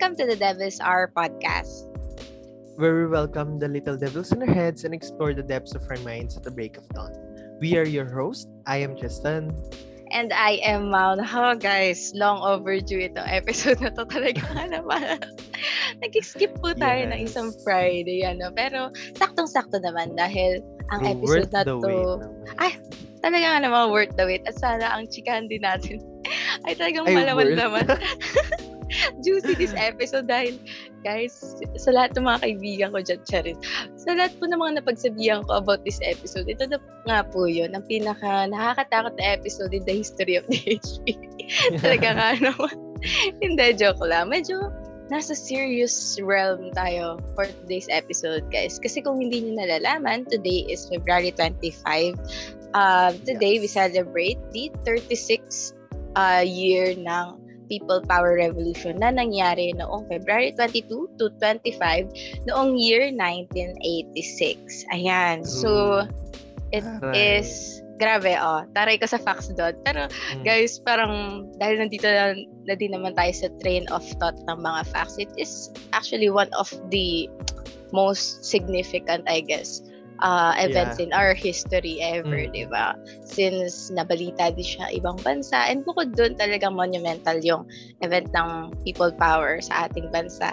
Welcome to the Devil's Hour podcast. Where we welcome the little devils in our heads and explore the depths of our minds at the break of dawn. We are your host. I am Tristan. And I am Mal. Oh, guys, long overdue itong episode na to talaga naman. Nag-skip po tayo yes. ng isang Friday, ano. Pero, saktong-sakto naman dahil ang episode worth na to... Ay, talaga nga naman worth the wait. At sana ang chikahan din natin ay talagang malaman naman. juicy this episode dahil guys, sa lahat ng mga kaibigan ko dyan, Charit, sa lahat po ng mga napagsabihan ko about this episode, ito na nga po yun, ang pinaka nakakatakot na episode in the history of the HP. Talaga nga naman. Hindi, joke lang. Medyo nasa serious realm tayo for today's episode, guys. Kasi kung hindi niyo nalalaman, today is February 25. Uh, today, yes. we celebrate the 36th uh, year ng People Power Revolution na nangyari noong February 22 to 25 noong year 1986. Ayan. So, it Aray. is grabe, oh. Taray ko sa facts doon. Pero, mm. guys, parang dahil nandito na, na din naman tayo sa train of thought ng mga facts, it is actually one of the most significant, I guess, uh, events yeah. in our history ever, mm. di ba? Since nabalita din siya ibang bansa. And bukod doon, talagang monumental yung event ng people power sa ating bansa.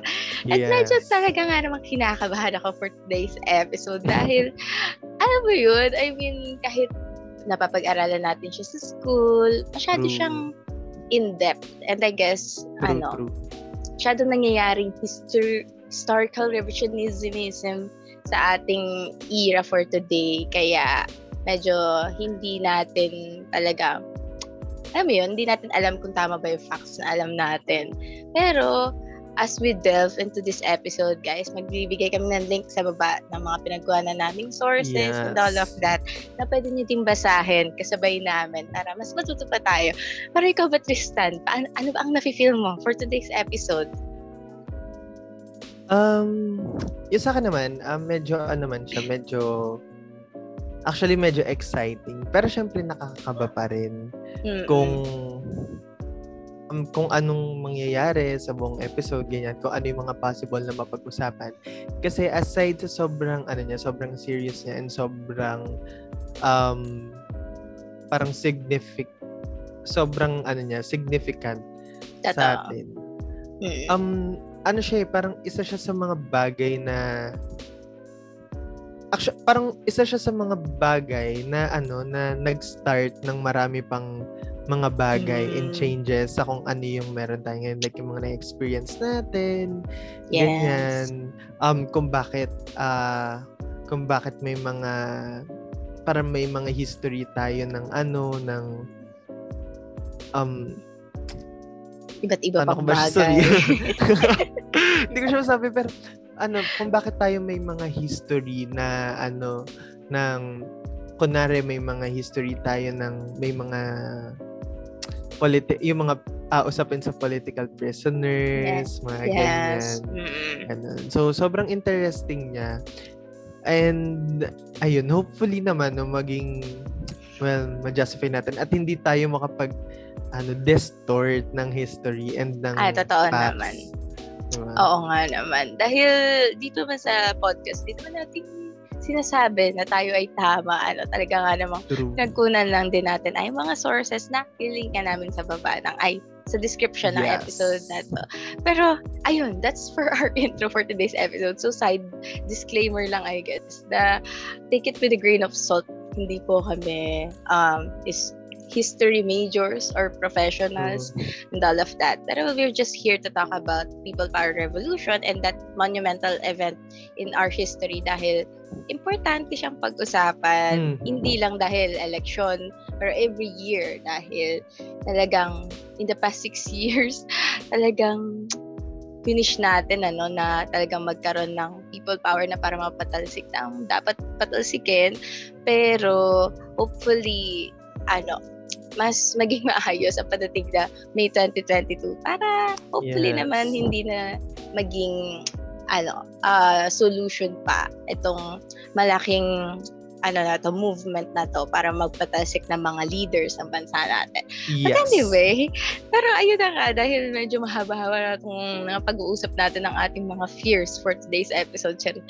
At yes. medyo talaga nga namang kinakabahan ako for today's episode dahil, alam mo yun, I mean, kahit napapag-aralan natin siya sa school, masyado true. siyang in-depth. And I guess, true, ano, true. masyado nangyayaring history, historical revisionism sa ating era for today. Kaya medyo hindi natin talaga, alam mo yun, hindi natin alam kung tama ba yung facts na alam natin. Pero, as we delve into this episode, guys, magbibigay kami ng link sa baba ng mga pinagawa na naming sources yes. and all of that na pwede nyo din basahin kasabay namin para mas matuto pa tayo. Pero ikaw ba, Tristan, paano, ano ba ang nafe-feel mo for today's episode? Um, yung sa akin naman, um, medyo ano man siya, medyo actually medyo exciting. Pero syempre nakakakaba pa rin mm-hmm. kung um, kung anong mangyayari sa buong episode ganyan, kung ano yung mga possible na mapag-usapan. Kasi aside sa sobrang ano niya, sobrang serious niya and sobrang um parang significant sobrang ano niya, significant Totoo. sa atin. Mm-hmm. Um ano siya eh, parang isa siya sa mga bagay na actually, parang isa siya sa mga bagay na ano na nag-start ng marami pang mga bagay mm. and changes sa kung ano yung meron tayo ngayon like yung mga na-experience natin yes. ganyan um kung bakit uh, kung bakit may mga parang may mga history tayo ng ano ng um iba't iba ano pang bagay. Hindi ko siya masabi, pero ano, kung bakit tayo may mga history na ano, ng, kunwari may mga history tayo ng, may mga politi- yung mga uh, usapin sa political prisoners, yes. mga yes. ganyan. Ganun. So, sobrang interesting niya. And, ayun, hopefully naman, no, maging, well, ma-justify natin at hindi tayo makapag ano, distort ng history and ng Ay, totoo facts. naman. Diba? Oo nga naman. Dahil dito man sa podcast, dito man natin sinasabi na tayo ay tama. Ano, talaga nga namang True. nagkunan lang din natin ay mga sources na killing ka namin sa baba ng ay sa description ng yes. episode na to. Pero, ayun, that's for our intro for today's episode. So, side disclaimer lang, I guess, na take it with a grain of salt. Hindi po kami um, is history majors or professionals mm-hmm. and all of that. Pero we're just here to talk about People Power Revolution and that monumental event in our history dahil importante siyang pag-usapan. Mm-hmm. Hindi lang dahil election, pero every year dahil talagang in the past six years, talagang finish natin ano na talagang magkaroon ng people power na para mapatalsik ng dapat patalsikin pero hopefully ano mas maging maayos ang padating na May 2022 para hopefully yes. naman hindi na maging ano uh, solution pa itong malaking ano na to, movement na to para magpatalsik ng mga leaders ng bansa natin. Yes. But anyway, pero ayun na nga, dahil medyo mahaba-haba na itong pag-uusap natin ng ating mga fears for today's episode, Cherry.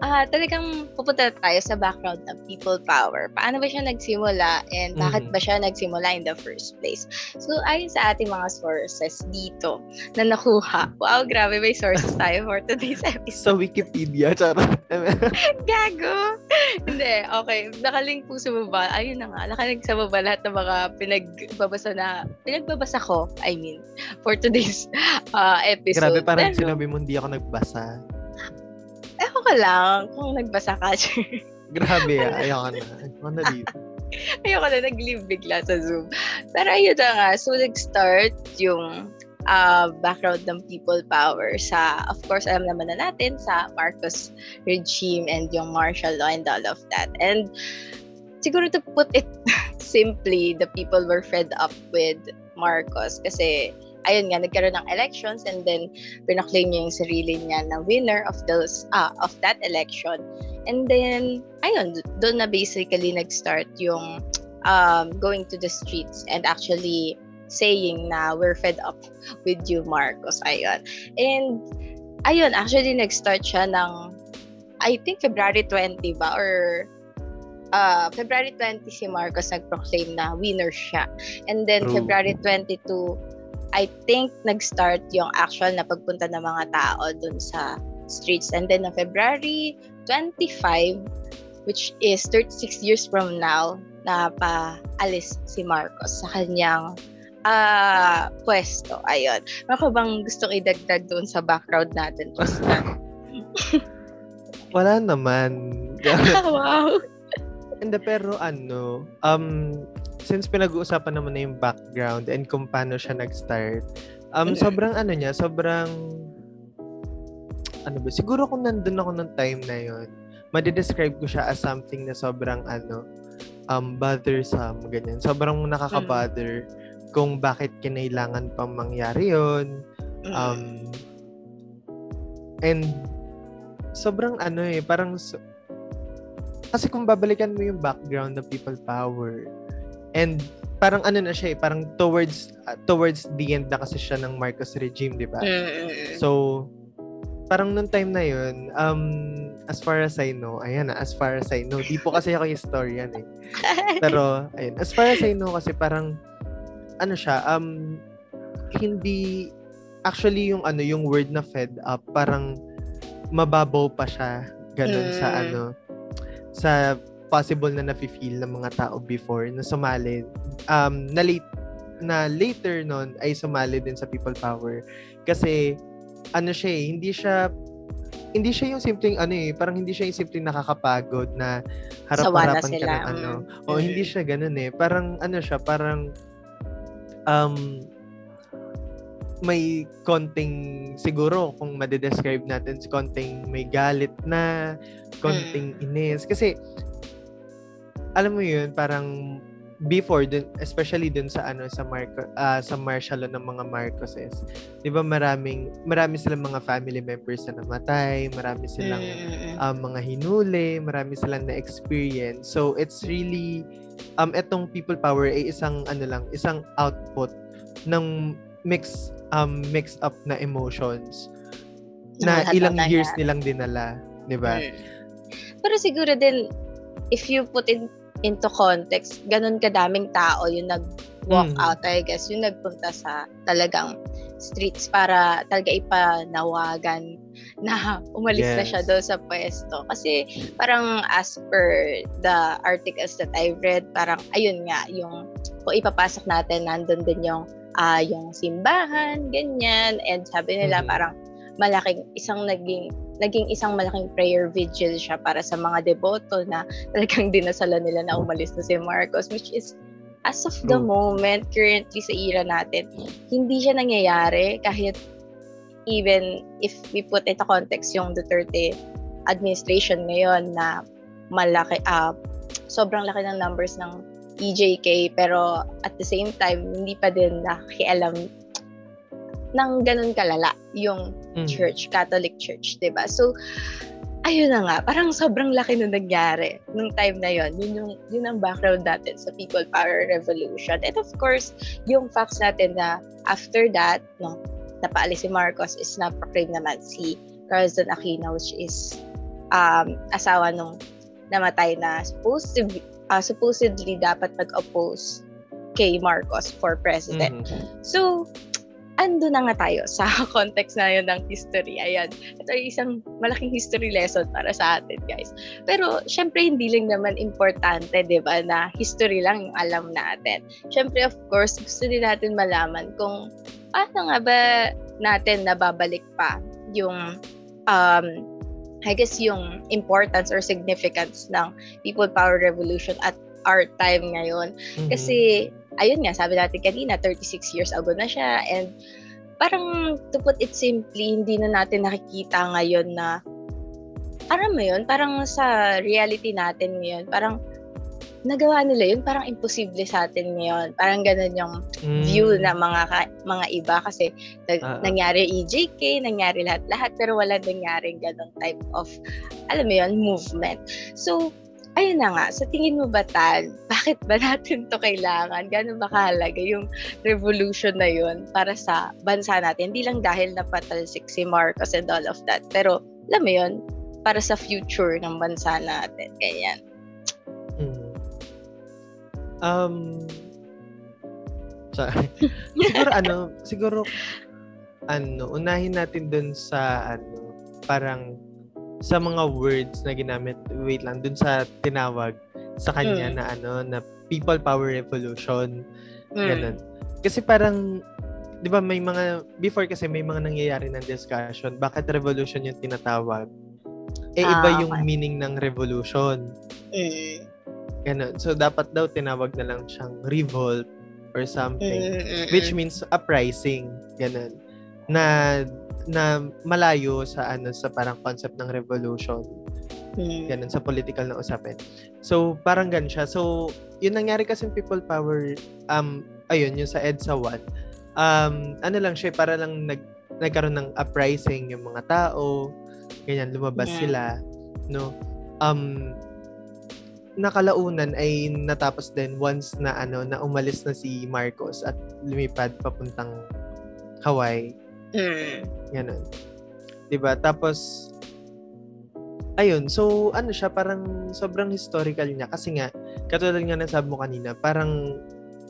Uh, talagang pupunta tayo sa background ng people power. Paano ba siya nagsimula and bakit mm-hmm. ba siya nagsimula in the first place? So, ayon sa ating mga sources dito na nakuha, wow, grabe, may sources tayo for today's episode. Sa Wikipedia, charot. Gago! Hindi, okay. Nakalink po sa baba. Ayun na nga, nakalink sa baba lahat ng mga pinagbabasa na, pinagbabasa ko, I mean, for today's uh, episode. Grabe, parang Pero, sinabi mo, hindi ako nagbasa. Ewan ka lang kung nagbasa ka, Grabe, ah. ayoko na. Ayoko na dito. ayoko na, nag-leave bigla sa Zoom. Pero ayun na nga, so nag-start yung uh, background ng people power sa, of course, alam naman na natin sa Marcos regime and yung martial law and all of that. And siguro to put it simply, the people were fed up with Marcos kasi ayun nga, nagkaroon ng elections and then pinoclaim niya yung sarili niya na winner of those uh, of that election. And then, ayun, doon na basically nag-start yung um, going to the streets and actually saying na we're fed up with you, Marcos. Ayun. And, ayun, actually, nag-start siya ng, I think, February 20 ba? Or, uh, February 20 si Marcos nag-proclaim na winner siya. And then, True. February 22, I think, nag-start yung actual na pagpunta ng mga tao dun sa streets. And then, na February 25, which is 36 years from now, na paalis si Marcos sa kanyang uh, pwesto. Ayun. Ano bang gustong idagdag doon sa background natin, Wala naman. wow. Hindi, pero ano, um, since pinag-uusapan naman na yung background and kung paano siya nag-start, um, sobrang ano niya, sobrang, ano ba, siguro kung nandun ako ng time na yon madidescribe ko siya as something na sobrang ano, um, bothersome, ganyan. Sobrang nakaka-bother. Mm-hmm kung bakit kinailangan pang mangyari yon um and sobrang ano eh parang so, kasi kung babalikan mo yung background ng people power and parang ano na siya eh parang towards uh, towards the end na kasi siya ng Marcos regime di ba? So parang nung time na yun um as far as I know ayan na as far as I know di po kasi ako historian eh. Pero ayun as far as I know kasi parang ano siya, um, hindi, actually yung ano, yung word na fed up, parang mababaw pa siya, ganun mm. sa ano, sa possible na nafe-feel ng mga tao before na sumali, um, na late, na later nun ay sumali din sa people power. Kasi, ano siya eh, hindi siya hindi siya yung simpleng ano eh, parang hindi siya yung simpleng nakakapagod na harap-harapan ka ng ano. Mm. O hindi siya ganoon eh. Parang ano siya, parang um, may konting siguro kung madedescribe natin si konting may galit na konting mm. inis kasi alam mo yun parang before dun, especially dun sa ano sa Marco uh, sa martial ng mga Marcoses 'di ba maraming marami silang mga family members na namatay marami silang mm. um, mga hinuli marami silang na experience so it's really um etong people power ay isang ano lang, isang output ng mix um mix up na emotions na ilang years nilang dinala, 'di ba? Hmm. Pero siguro din if you put it into context, ganun kadaming tao yung nag-walk mm. out, I guess, yung nagpunta sa talagang streets para talaga ipanawagan na umalis yes. na siya doon sa pwesto. Kasi parang as per the articles that I've read, parang ayun nga, yung kung ipapasok natin, nandun din yung uh, yung simbahan, ganyan. And sabi nila mm-hmm. parang malaking isang naging naging isang malaking prayer vigil siya para sa mga deboto na talagang dinasalan nila na umalis na si Marcos which is as of the moment currently sa era natin hindi siya nangyayari kahit even if we put into context yung Duterte administration ngayon na malaki, uh, sobrang laki ng numbers ng EJK pero at the same time hindi pa din nakialam ng ganun kalala yung mm. church, Catholic Church, 'di ba? So ayun na nga, parang sobrang laki nung nangyari nung time na yon. Yun, yung, yun ang background natin sa People Power Revolution. And of course, yung facts natin na after that, no, napaalis si Marcos is na-proclaim naman si Carlson Aquino which is um, asawa nung namatay na supposed to be, uh, supposedly dapat mag-oppose kay Marcos for president. Mm-hmm. So, ando na nga tayo sa context na yun ng history. Ayan. Ito ay isang malaking history lesson para sa atin, guys. Pero, syempre, hindi lang naman importante, di ba, na history lang yung alam natin. Syempre, of course, gusto din natin malaman kung paano nga ba natin nababalik pa yung um, I guess yung importance or significance ng People Power Revolution at our time ngayon. Mm-hmm. Kasi ayun nga, sabi natin kanina, 36 years ago na siya. And parang, to put it simply, hindi na natin nakikita ngayon na, aram mo yun, parang sa reality natin ngayon, parang, nagawa nila yun, parang imposible sa atin ngayon. Parang ganun yung mm. view na mga ka, mga iba kasi nag, uh-huh. nangyari EJK, nangyari lahat-lahat, pero wala nangyaring ganun type of, alam mo yun, movement. So, ayun na nga, sa tingin mo ba, Tal, bakit ba natin to kailangan? Gano'n ba kahalaga yung revolution na yun para sa bansa natin? Hindi lang dahil napatalsik si Marcos and all of that, pero alam mo yun, para sa future ng bansa natin. Ganyan. Hmm. Um, sorry. siguro ano, siguro ano, unahin natin dun sa ano, parang sa mga words na ginamit, wait lang, dun sa tinawag sa kanya mm. na ano, na people power revolution. Mm. Ganun. Kasi parang, di ba may mga, before kasi may mga nangyayari ng discussion, bakit revolution yung tinatawag? Eh, iba ah, yung meaning ng revolution. Mm. Ganun. So, dapat daw tinawag na lang siyang revolt or something. Mm-mm. Which means uprising. Ganun. Na na malayo sa ano sa parang concept ng revolution. Hmm. Ganun sa political na usapin. So parang ganun siya. So yun nangyari kasi people power um ayun yung sa EDSA 1. Um ano lang siya para lang nag nagkaroon ng uprising yung mga tao, ganyan lumabas yeah. sila, no. Um nakalaunan ay natapos din once na ano na umalis na si Marcos at lumipad papuntang Hawaii. Mm. Ganun. 'Di ba? Tapos ayun, so ano siya, parang sobrang historical niya kasi nga katulad nga ng sabi mo kanina, parang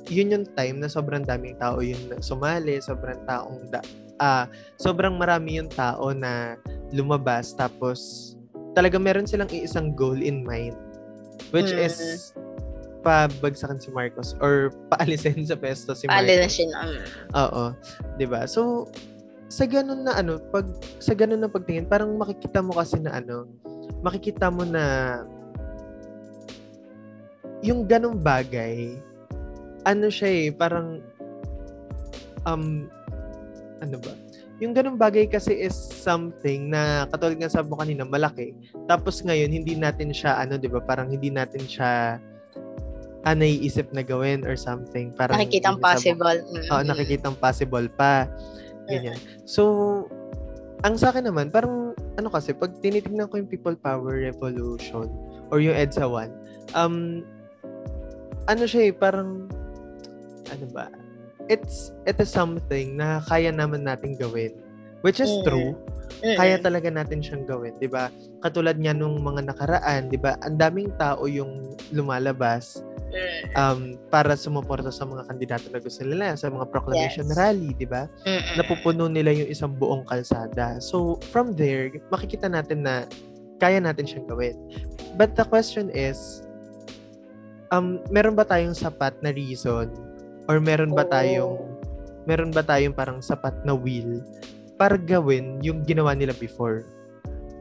yun yung time na sobrang daming tao yung sumali, sobrang taong da, uh, sobrang marami yung tao na lumabas tapos talaga meron silang isang goal in mind which mm. is pabagsakan si Marcos or paalisin sa pesto si Marcos. Paalisin. Um. Oo. 'Di ba? So sa ganun na ano, pag sa ganun na pagtingin, parang makikita mo kasi na ano, makikita mo na yung ganung bagay, ano siya eh, parang um ano ba? Yung ganung bagay kasi is something na katulad nga sabi mo kanina, malaki. Tapos ngayon hindi natin siya ano, 'di ba? Parang hindi natin siya ah, naiisip na gawin or something. Parang nakikitang possible. Oo, oh, nakikitang possible pa. Ganyan. So, ang sa akin naman, parang, ano kasi, pag tinitingnan ko yung People Power Revolution or yung EDSA 1, um, ano siya eh, parang, ano ba, it's, it is something na kaya naman natin gawin. Which is mm. true. Mm-hmm. Kaya talaga natin siyang gawin, 'di ba? Katulad niya nung mga nakaraan, 'di ba? Ang daming tao yung lumalabas um, para sumuporta sa mga kandidato na gusto nila sa mga proclamation yes. rally, di ba? Napupuno nila yung isang buong kalsada. So, from there, makikita natin na kaya natin siyang gawin. But the question is, um, meron ba tayong sapat na reason or meron ba tayong meron ba tayong parang sapat na will para gawin yung ginawa nila before?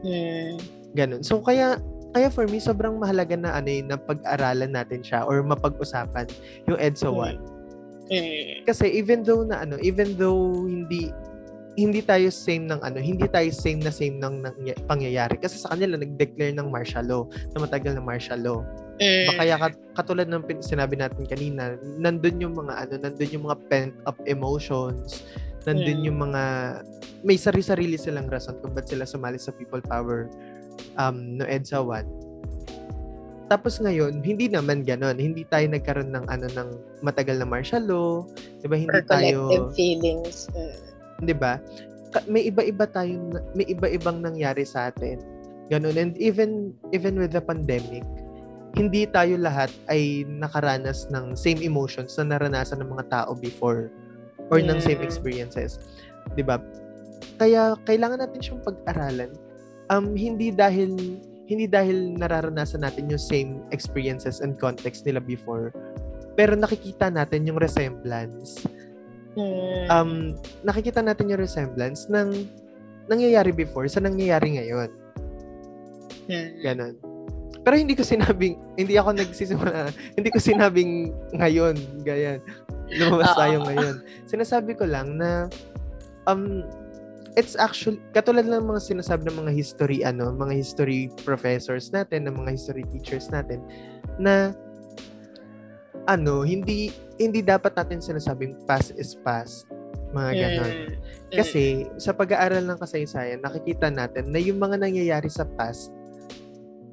Mm. Ganun. So, kaya kaya for me, sobrang mahalaga na ano yun, na pag-aralan natin siya or mapag-usapan yung EDSA 1. Mm. Kasi even though na ano, even though hindi hindi tayo same ng ano, hindi tayo same na same ng, ng pangyayari. Kasi sa kanila, nag-declare ng martial law, na matagal ng martial law. Mm. Kaya kat, katulad ng sinabi natin kanina, nandun yung mga ano, nandun yung mga pent-up emotions, nandun mm. yung mga, may sarili-sarili silang rason kung ba't sila sumali sa people power um, no EDSA 1. Tapos ngayon, hindi naman ganon. Hindi tayo nagkaroon ng ano ng matagal na martial law, 'di ba? Hindi Or tayo feelings. Mm. 'Di ba? May iba-iba tayong may iba-ibang nangyari sa atin. Ganon and even even with the pandemic, hindi tayo lahat ay nakaranas ng same emotions na naranasan ng mga tao before or yeah. ng same experiences. 'Di ba? Kaya kailangan natin siyang pag-aralan. Um hindi dahil hindi dahil nararanasan natin yung same experiences and context nila before, pero nakikita natin yung resemblance. Hmm. Um nakikita natin yung resemblance ng nangyayari before sa nangyayari ngayon. Hmm. Ganon. Pero hindi ko sinabing, hindi ako nagsisimula, hindi ko sinabing ngayon, ganyan. Lumabas Uh-oh. tayo ngayon. Sinasabi ko lang na, um, it's actually, katulad lang mga sinasabi ng mga history, ano, mga history professors natin, ng mga history teachers natin, na, ano, hindi, hindi dapat natin sinasabing past is past mga ganon. Mm. Kasi sa pag-aaral ng kasaysayan, nakikita natin na yung mga nangyayari sa past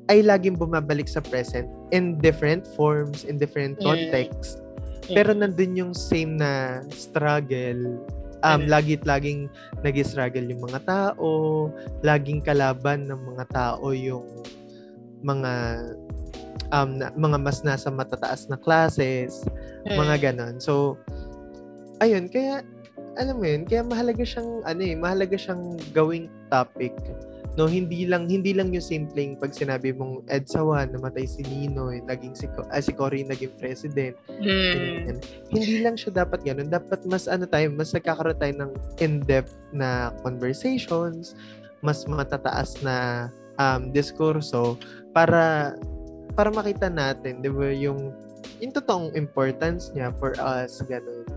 ay laging bumabalik sa present in different forms, in different contexts. Mm. Pero nandun yung same na struggle. Um, mm. lagi laging nag-struggle yung mga tao, laging kalaban ng mga tao yung mga um na, mga mas nasa matataas na classes, mm. mga ganon. So ayun, kaya alam mo yun, kaya mahalaga siyang ano eh, mahalaga siyang gawing topic no hindi lang hindi lang yung simpleng pag sinabi mong EDSA 1 namatay si Nino naging si ah, si Cory naging president mm. hindi lang siya dapat ganun dapat mas ano tayo mas nagkakaroon tayo ng in-depth na conversations mas matataas na um, diskurso para para makita natin 'di ba yung yung totoong importance niya for us ganun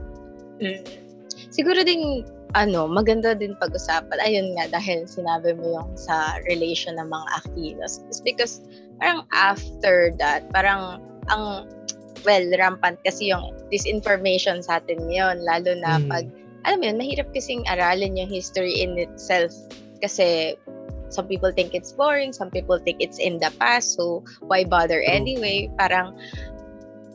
mm. Siguro din ano, maganda din pag-usapan. Ayun nga, dahil sinabi mo yung sa relation ng mga Aquinos. It's because parang after that, parang ang, well, rampant kasi yung disinformation sa atin ngayon. Lalo na mm. pag, alam mo yun, mahirap kasing aralin yung history in itself. Kasi some people think it's boring, some people think it's in the past, so why bother anyway? Parang,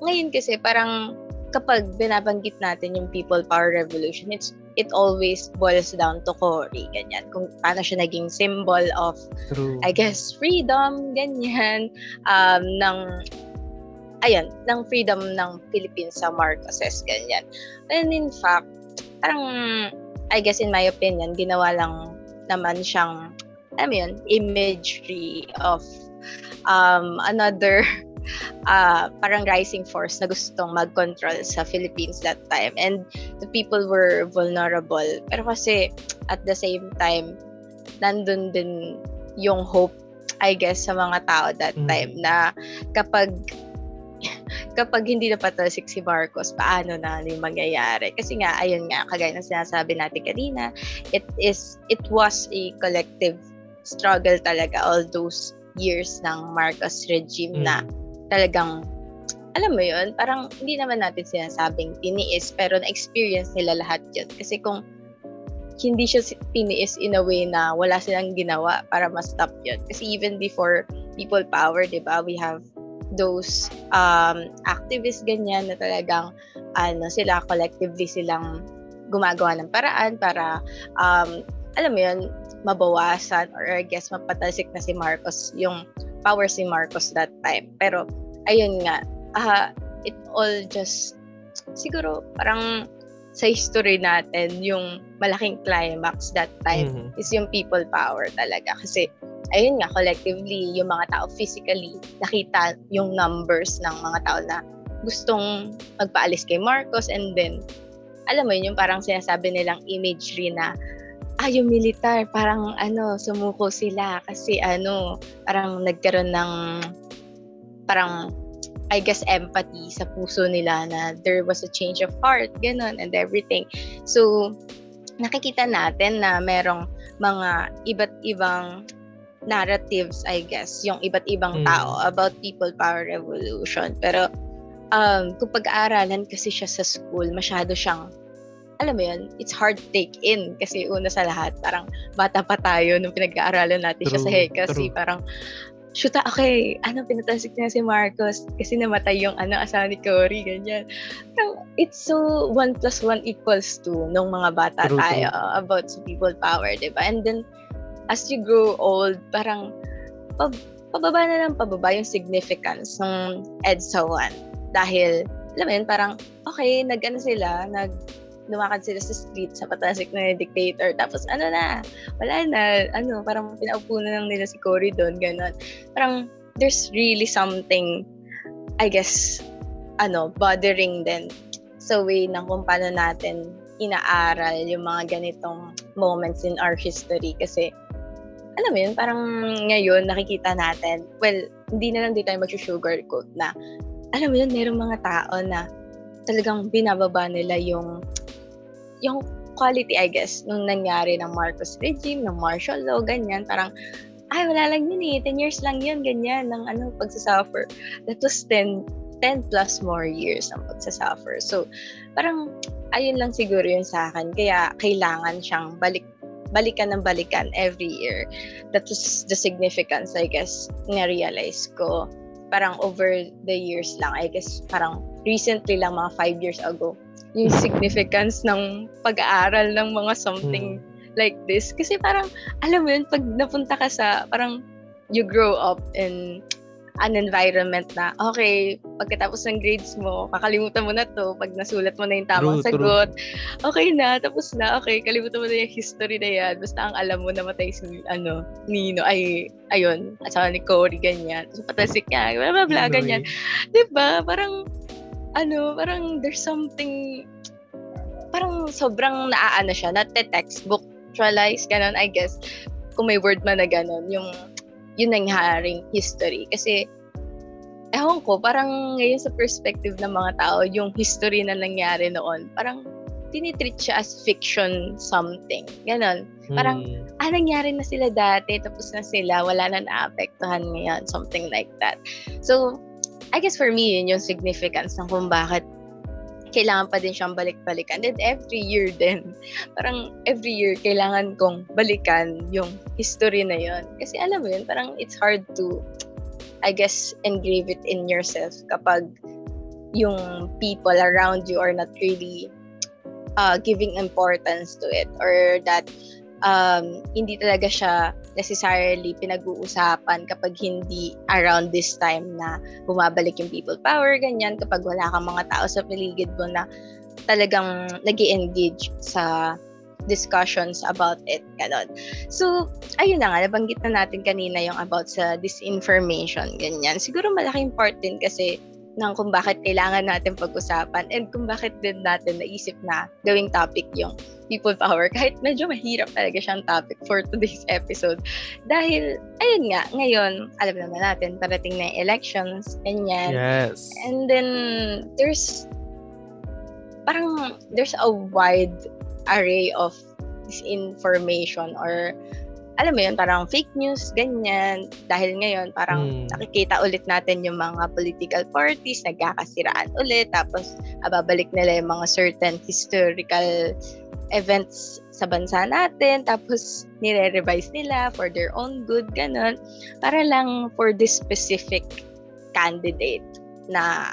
ngayon kasi, parang kapag binabanggit natin yung people power revolution, it's it always boils down to Cory, ganyan. Kung paano siya naging symbol of, True. I guess, freedom, ganyan, um, ng, ayun, ng freedom ng Philippines sa Marcoses, ganyan. And in fact, parang, I guess in my opinion, ginawa lang naman siyang, alam yun, imagery of um, another uh, parang rising force na gustong mag-control sa Philippines that time. And the people were vulnerable. Pero kasi at the same time, nandun din yung hope, I guess, sa mga tao that mm. time na kapag kapag hindi na patalsik si Marcos, paano na yung mangyayari? Kasi nga, ayun nga, kagaya ng sinasabi natin kanina, it is, it was a collective struggle talaga all those years ng Marcos regime mm. na talagang alam mo yun, parang hindi naman natin sinasabing tiniis, pero na-experience nila lahat yun. Kasi kung hindi siya tiniis in a way na wala silang ginawa para ma-stop yun. Kasi even before people power, di ba, we have those um, activists ganyan na talagang ano sila collectively silang gumagawa ng paraan para um, alam mo yun mabawasan or I guess mapatalsik na si Marcos yung power si Marcos that time. Pero, ayun nga, uh, it all just, siguro, parang sa history natin, yung malaking climax that time mm-hmm. is yung people power talaga. Kasi, ayun nga, collectively, yung mga tao physically, nakita yung numbers ng mga tao na gustong magpaalis kay Marcos and then, alam mo yun, yung parang sinasabi nilang imagery na ah, yung militar, parang ano, sumuko sila kasi ano, parang nagkaroon ng parang I guess empathy sa puso nila na there was a change of heart, ganun, and everything. So, nakikita natin na merong mga iba't ibang narratives, I guess, yung iba't ibang mm. tao about people power revolution. Pero um, kung pag-aaralan kasi siya sa school, masyado siyang alam mo yun, it's hard to take in kasi una sa lahat, parang bata pa tayo nung pinag-aaralan natin true, siya sa HEC kasi parang shoot, okay, ano, pinatasik niya si Marcos kasi namatay yung ano, asawa ni Cory, ganyan. Parang, it's so one plus one equals two nung mga bata true, tayo true. about sa people power, di ba? And then, as you grow old, parang, pab pababa na lang pababa yung significance ng EDSA 1. Dahil, alam mo yun, parang, okay, nag-ano sila, nag, lumakad sila sa street sa patasik na dictator. Tapos ano na, wala na, ano, parang pinaupo na lang nila si Cory doon, gano'n. Parang there's really something, I guess, ano, bothering din sa way ng kung paano natin inaaral yung mga ganitong moments in our history. Kasi, alam mo yun, parang ngayon nakikita natin, well, hindi na lang di tayo mag-sugarcoat na, alam mo yun, merong mga tao na talagang binababa nila yung yung quality, I guess, nung nangyari ng Marcos regime, ng martial law, ganyan, parang, ay, wala lang yun eh, 10 years lang yun, ganyan, ng ano, pagsasuffer. That was 10, 10 plus more years ng pagsasuffer. So, parang, ayun lang siguro yun sa akin. Kaya, kailangan siyang balik balikan ng balikan every year. That was the significance, I guess, na-realize ko. Parang over the years lang, I guess, parang recently lang, mga five years ago, yung significance ng pag-aaral ng mga something hmm. like this. Kasi parang, alam mo yun, pag napunta ka sa, parang, you grow up in an environment na, okay, pagkatapos ng grades mo, kakalimutan mo na to, pag nasulat mo na yung tamang true, sagot, true. okay na, tapos na, okay, kalimutan mo na yung history na yan, basta ang alam mo, namatay si, ano, Nino, ay, ayun, at saka ni Cory, ganyan, tapos patasik niya, bla, bla, bla, ganyan. Diba? Parang, ano, parang there's something, parang sobrang naaano siya, not the textbook, actualize, ganun, I guess, kung may word man na ganun, yung, yun nangyaring history. Kasi, ewan ko, parang ngayon sa perspective ng mga tao, yung history na nangyari noon, parang tinitreat siya as fiction something. Ganon. Parang, hmm. ah, nangyari na sila dati, tapos na sila, wala na naapektuhan ngayon, something like that. So, I guess for me, yun yung significance ng kung bakit kailangan pa din siyang balik-balikan. And every year din, parang every year kailangan kong balikan yung history na yun. Kasi alam mo yun, parang it's hard to, I guess, engrave it in yourself kapag yung people around you are not really uh, giving importance to it or that um, hindi talaga siya necessarily pinag-uusapan kapag hindi around this time na bumabalik yung people power, ganyan, kapag wala kang mga tao sa paligid mo na talagang nag engage sa discussions about it. Ganon. So, ayun na nga, nabanggit na natin kanina yung about sa disinformation, ganyan. Siguro malaking part din kasi ng kung bakit kailangan natin pag-usapan and kung bakit din natin naisip na gawing topic yung people power kahit medyo mahirap talaga siyang topic for today's episode. Dahil, ayun nga, ngayon, alam naman natin, parating na elections, ganyan. Yes. And then, there's, parang, there's a wide array of disinformation or alam mo yun, parang fake news, ganyan. Dahil ngayon, parang mm. nakikita ulit natin yung mga political parties, nagkakasiraan ulit, tapos ababalik nila yung mga certain historical events sa bansa natin, tapos nire-revise nila for their own good, ganun. Para lang for this specific candidate na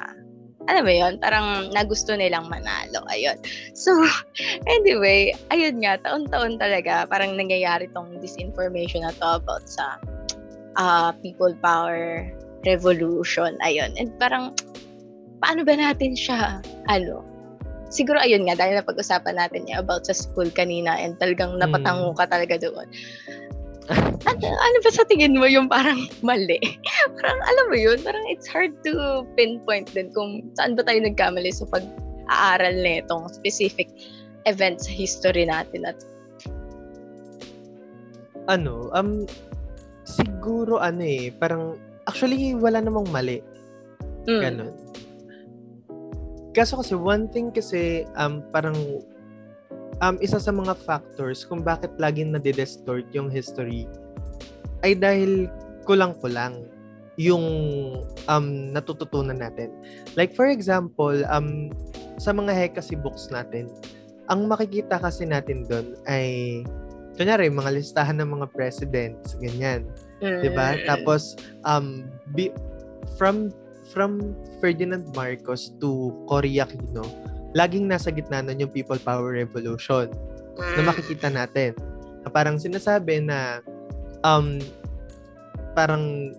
alam mo yon parang nagusto nilang manalo. Ayun. So, anyway, ayun nga, taon-taon talaga, parang nangyayari tong disinformation na to about sa uh, people power revolution. Ayun. And parang, paano ba natin siya, ano, siguro ayun nga, dahil napag-usapan natin niya about sa school kanina and talagang napatango hmm. ka talaga doon ano, ano ba sa tingin mo yung parang mali? parang alam mo yun, parang it's hard to pinpoint din kung saan ba tayo nagkamali sa pag-aaral nitong specific event sa history natin at ano, um, siguro ano eh, parang, actually, wala namang mali. Mm. Ganon. Kaso kasi, one thing kasi, um, parang um, isa sa mga factors kung bakit laging nade-distort yung history ay dahil kulang-kulang yung um, natututunan natin. Like for example, um, sa mga Hekasi books natin, ang makikita kasi natin doon ay kunyari mga listahan ng mga presidents ganyan mm. 'di ba tapos um be, from from Ferdinand Marcos to Cory Aquino laging nasa gitna nun yung people power revolution na mm. makikita natin parang sinasabi na um parang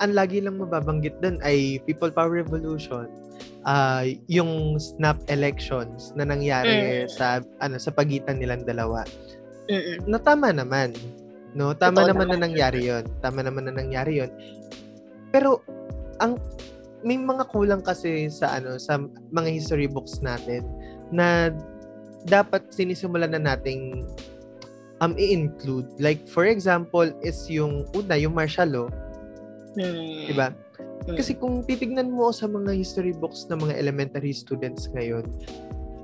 ang lagi lang mababanggit doon ay people power revolution uh, yung snap elections na nangyari mm. sa ano sa pagitan nilang dalawa. Mm. Na tama naman. No, tama Totoo naman, naman na nangyari 'yon. Tama naman na nangyari 'yon. Pero ang may mga kulang kasi sa ano sa mga history books natin na dapat sinisimulan na nating um i-include. Like for example is yung una yung martial law. Hmm. 'Di ba? Mm. Kasi kung titignan mo sa mga history books ng mga elementary students ngayon,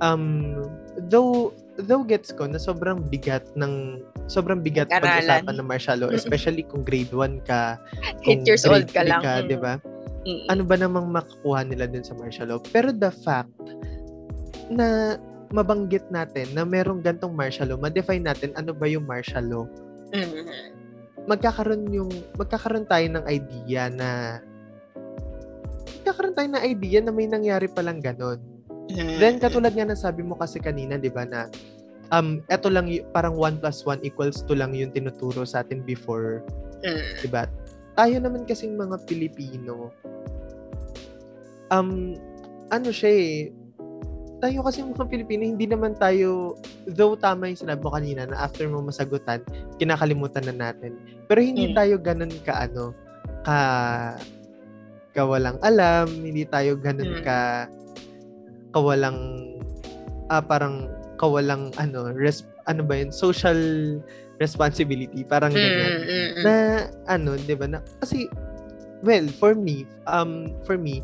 um, though though gets ko na sobrang bigat ng sobrang bigat pag-usapan ng martial law, especially kung grade 1 ka, kung 8 years old ka lang, ka, mm. 'di ba? Mm. Ano ba namang makukuha nila dun sa martial law? Pero the fact na mabanggit natin na merong gantong martial law, ma-define natin ano ba yung martial law. Mm-hmm. Magkakaroon yung magkakaroon tayo ng idea na nagkakaroon tayo ng idea na may nangyari palang ganon. Mm. Then, katulad nga ng sabi mo kasi kanina, di ba, na um, eto lang, y- parang 1 plus 1 equals 2 lang yung tinuturo sa atin before. Mm. Di ba? Tayo naman kasing mga Pilipino, um, ano siya eh, tayo kasi mga Pilipino, hindi naman tayo, though tama yung sinabi mo kanina na after mo masagutan, kinakalimutan na natin. Pero hindi mm. tayo ganun ka ano, ka kawalang alam, hindi tayo ganun hmm. ka kawalang ah, parang kawalang ano, res, ano ba yun, social responsibility, parang mm, ganyan. Mm, mm, na ano, 'di ba? Na kasi well, for me, um for me,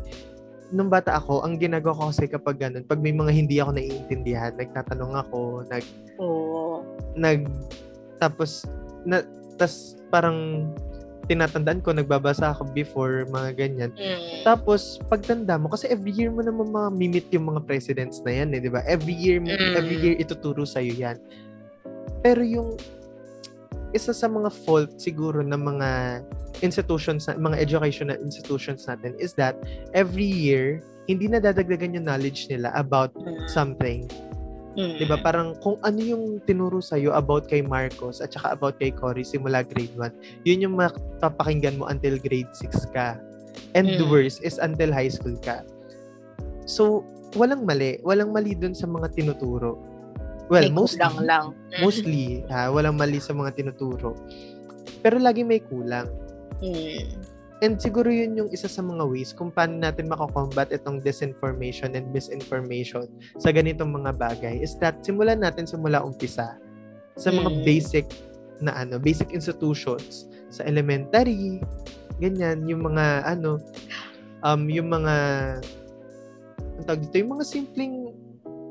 nung bata ako, ang ginagawa ko kasi kapag ganun, pag may mga hindi ako naiintindihan, nagtatanong ako, nag oh. nag tapos na tas parang tinatandaan ko, nagbabasa ako before, mga ganyan. Mm. Tapos, pagtanda mo, kasi every year mo naman mamimit yung mga presidents na yan, eh, di ba? Every year, mo, mm. every year ituturo sa'yo yan. Pero yung isa sa mga fault siguro ng mga institutions, mga educational institutions natin is that every year, hindi na dadagdagan yung knowledge nila about mm. something. Mm. 'Di ba? Parang kung ano yung tinuro sa iyo about kay Marcos at saka about kay Cory simula grade 1, yun yung mapapakinggan mo until grade 6 ka. And mm. the worst is until high school ka. So, walang mali. Walang mali dun sa mga tinuturo. Well, may mostly, lang lang. mostly, ha, walang mali sa mga tinuturo. Pero lagi may kulang. Mm. And siguro yun yung isa sa mga ways kung paano natin makakombat itong disinformation and misinformation sa ganitong mga bagay is that simulan natin simula umpisa sa mga mm. basic na ano, basic institutions sa elementary, ganyan, yung mga ano, um, yung mga ang tawag dito, yung mga simpleng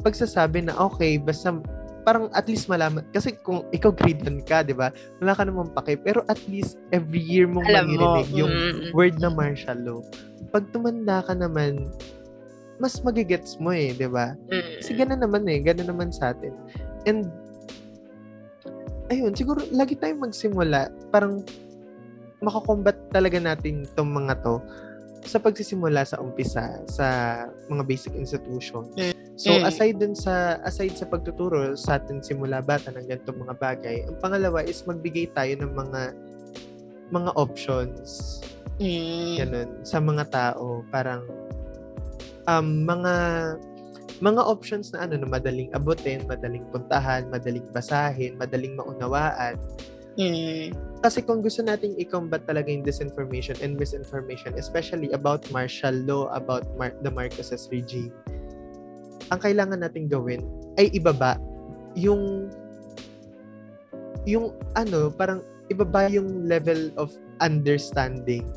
pagsasabi na okay, basta parang at least malaman. Kasi kung ikaw grade 1 ka, di ba? Wala ka naman pake. Pero at least every year mong Alam maririnig mo. yung mm-hmm. word na martial law. Pag tumanda ka naman, mas magigets mo eh, di ba? Mm-hmm. Kasi gano'n naman eh. Gano'n naman sa atin. And, ayun, siguro lagi tayong magsimula. Parang makakombat talaga natin tong mga to sa pagsisimula sa umpisa sa mga basic institution. Mm. So mm. aside dun sa aside sa pagtuturo sa atin simula bata ng ganitong mga bagay, ang pangalawa is magbigay tayo ng mga mga options. Mm. Ganun sa mga tao, parang um mga mga options na ano na madaling abutin, madaling puntahan, madaling basahin, madaling maunawaan. Mm. Kasi kung gusto nating i-combat talaga yung disinformation and misinformation, especially about martial law, about Mar- the Marcoses regime, ang kailangan nating gawin ay ibaba yung yung ano, parang ibaba yung level of understanding.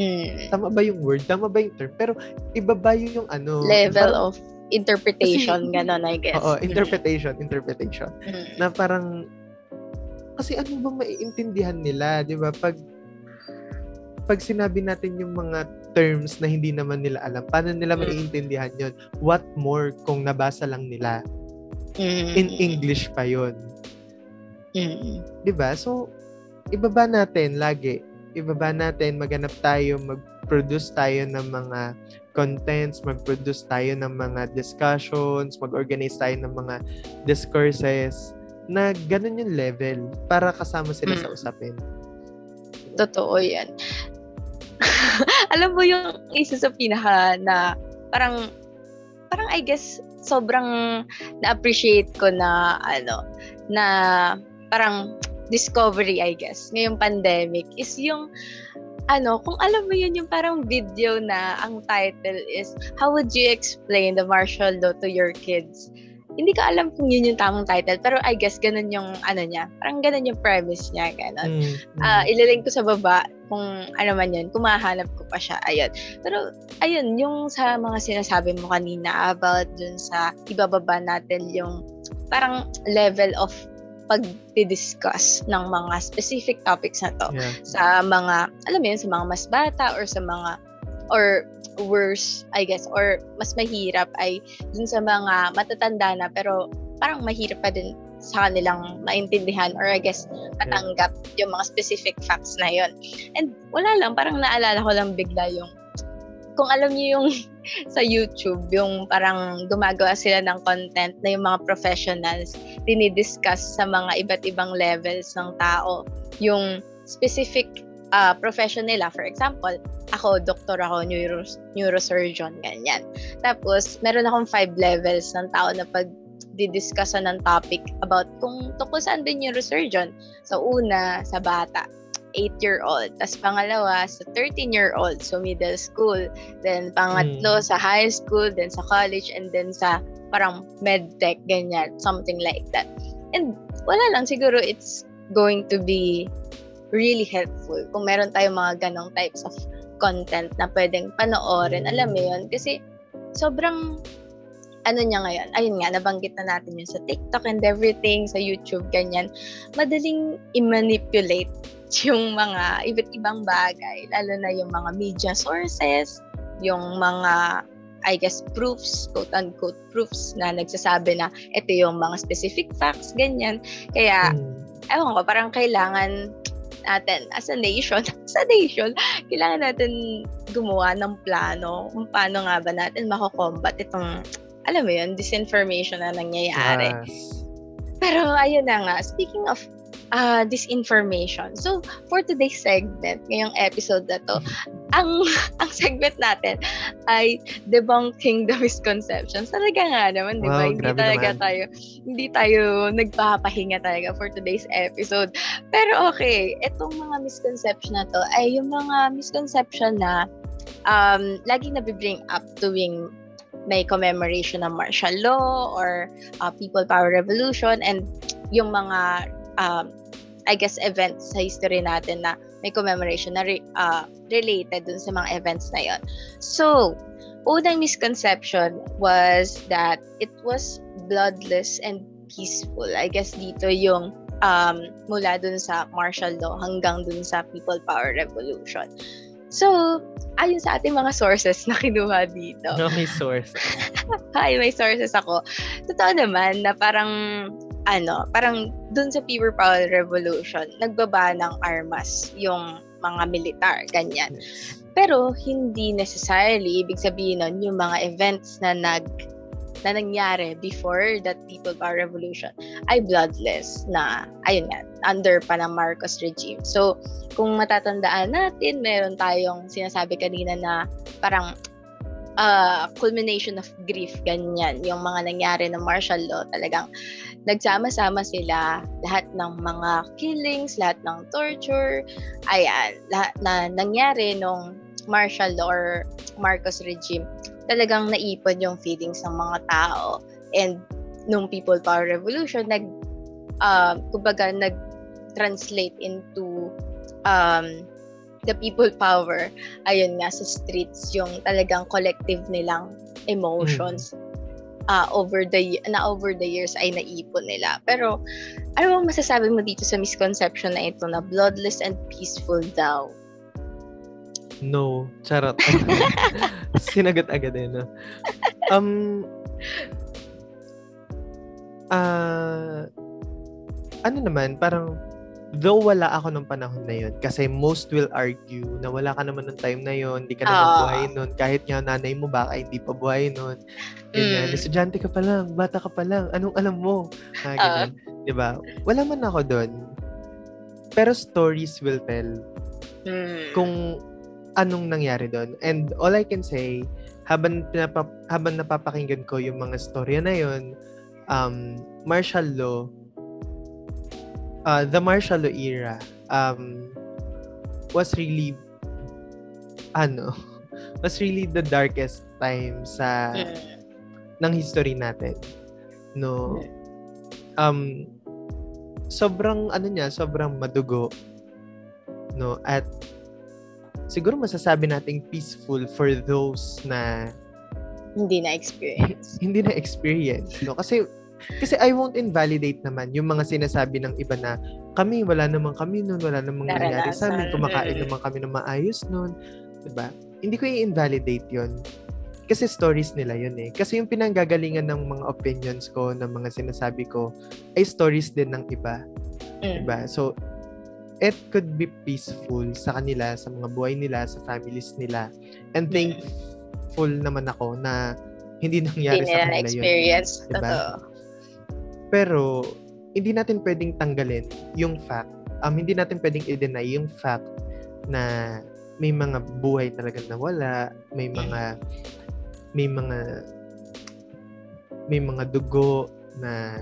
Hmm. Tama ba yung word? Tama ba yung term? Pero ibaba yung ano. Level parang, of interpretation, kasi, ganon, I guess. Oo, interpretation, hmm. interpretation. Hmm. Na parang, kasi ano bang maiintindihan nila, di ba? Pag, pag sinabi natin yung mga terms na hindi naman nila alam. Paano nila mm. maiintindihan yon? What more kung nabasa lang nila? Mm-hmm. In English pa yon mm-hmm. 'Di ba? So, ibaba natin lagi. Ibaba natin, maganap tayo, mag-produce tayo ng mga contents, mag-produce tayo ng mga discussions, mag-organize tayo ng mga discourses na ganun yung level para kasama sila mm. sa usapin. Totoo yan. Alam mo yung isa sa pinaka na parang parang I guess sobrang na-appreciate ko na ano na parang discovery I guess ngayong pandemic is yung ano, kung alam mo yun, yung parang video na ang title is How would you explain the martial law to your kids? Hindi ko alam kung yun yung tamang title, pero I guess ganun yung ano niya. Parang ganun yung premise niya, ganun. Mm, mm. Uh, ililink ko sa baba kung ano man yun, kung mahanap ko pa siya. Ayun. Pero, ayun, yung sa mga sinasabi mo kanina about dun sa ibababa natin yung parang level of pag-discuss ng mga specific topics na to yeah. sa mga, alam mo yun, sa mga mas bata or sa mga, or worse, I guess, or mas mahirap ay dun sa mga matatanda na pero parang mahirap pa din sa kanilang maintindihan or I guess matanggap yung mga specific facts na yon. And wala lang, parang naalala ko lang bigla yung kung alam niyo yung sa YouTube, yung parang gumagawa sila ng content na yung mga professionals dinidiscuss sa mga iba't ibang levels ng tao. Yung specific uh, profession nila. For example, ako, doktor ako, neuro, neurosurgeon, ganyan. Tapos, meron akong five levels ng tao na pag didiscussan ng topic about kung tungkol saan din neurosurgeon. Sa so, una, sa bata 8-year-old. Tapos pangalawa, sa 13-year-old, so middle school. Then pangatlo, mm. sa high school, then sa college, and then sa parang medtech, ganyan. Something like that. And wala lang, siguro it's going to be really helpful kung meron tayong mga ganong types of content na pwedeng panoorin. Alam mo yun? Kasi sobrang ano niya ngayon, ayun nga, nabanggit na natin yun sa TikTok and everything, sa YouTube, ganyan. Madaling i-manipulate yung mga iba't ibang bagay, lalo na yung mga media sources, yung mga I guess proofs, quote-unquote proofs na nagsasabi na ito yung mga specific facts, ganyan. Kaya, mm. ewan ko, parang kailangan natin as a nation, as a nation, kailangan natin gumawa ng plano kung paano nga ba natin mako-combat itong, alam mo yun, disinformation na nangyayari. Yes. Pero ayun na nga, speaking of uh, disinformation. So, for today's segment, ngayong episode na to, ang ang segment natin ay debunking the misconceptions. Talaga nga naman, di ba? Wow, hindi talaga naman. tayo, hindi tayo nagpapahinga talaga for today's episode. Pero okay, itong mga misconception na to ay yung mga misconception na um, lagi na bring up tuwing may commemoration ng martial law or uh, people power revolution and yung mga um, I guess, events sa history natin na may commemoration na re, uh, related dun sa mga events na yon. So, unang misconception was that it was bloodless and peaceful. I guess dito yung um, mula dun sa martial law hanggang dun sa people power revolution. So, ayon sa ating mga sources na kinuha dito. No, may source. Hi, may sources ako. Totoo naman na parang ano, parang dun sa People Power Revolution, nagbaba ng armas yung mga militar, ganyan. Pero hindi necessarily ibig sabihin nun yung mga events na nag na nangyari before that People Power Revolution ay bloodless na, ayun nga, under pa ng Marcos regime. So, kung matatandaan natin, meron tayong sinasabi kanina na parang uh, culmination of grief, ganyan. Yung mga nangyari ng martial law, talagang nagsama-sama sila lahat ng mga killings, lahat ng torture, ayan, lahat na nangyari nung martial law or Marcos regime, talagang naipon yung feelings ng mga tao. And nung People Power Revolution, nag, uh, kumbaga, nag-translate into um, the people power, ayun nga, sa streets, yung talagang collective nilang emotions. Mm uh, over the na over the years ay naipon nila. Pero ano bang masasabi mo dito sa misconception na ito na bloodless and peaceful daw? No, charot. Sinagot agad eh, no? Um, uh, ano naman, parang though wala ako nung panahon na yun kasi most will argue na wala ka naman nung time na yun hindi ka naman uh, buhay nun. Kahit nga nanay mo baka hindi pa buhay nun. Ganyan. Mm. estudyante ka pa lang bata ka pa lang anong alam mo? Ah, ganyan uh, di ba? Wala man ako doon pero stories will tell mm. kung anong nangyari doon and all I can say habang pinapa, habang napapakinggan ko yung mga storya na yun um martial law uh, the martial law era um, was really ano was really the darkest time sa mm. ng history natin no? Um sobrang ano niya sobrang madugo no? At siguro masasabi nating peaceful for those na hindi na experience. Hindi na experience no? Kasi kasi I won't invalidate naman yung mga sinasabi ng iba na kami, wala naman kami noon, wala namang nangyari sa amin, kumakain naman kami ng maayos noon. Diba? Hindi ko i-invalidate yon kasi stories nila yun eh. Kasi yung pinanggagalingan ng mga opinions ko, ng mga sinasabi ko, ay stories din ng iba. Mm. Diba? So, it could be peaceful sa kanila, sa mga buhay nila, sa families nila. And mm. thankful naman ako na hindi nangyari hindi sa kanila experience. yun. Diba? Totoo. Pero, hindi natin pwedeng tanggalin yung fact. Um, hindi natin pwedeng i-deny yung fact na may mga buhay talaga nawala, may mga may mga may mga dugo na